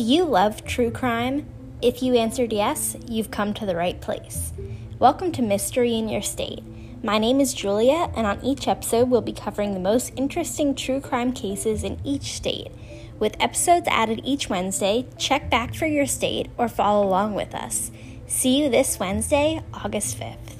Do you love true crime? If you answered yes, you've come to the right place. Welcome to Mystery in Your State. My name is Julia, and on each episode, we'll be covering the most interesting true crime cases in each state. With episodes added each Wednesday, check back for your state or follow along with us. See you this Wednesday, August 5th.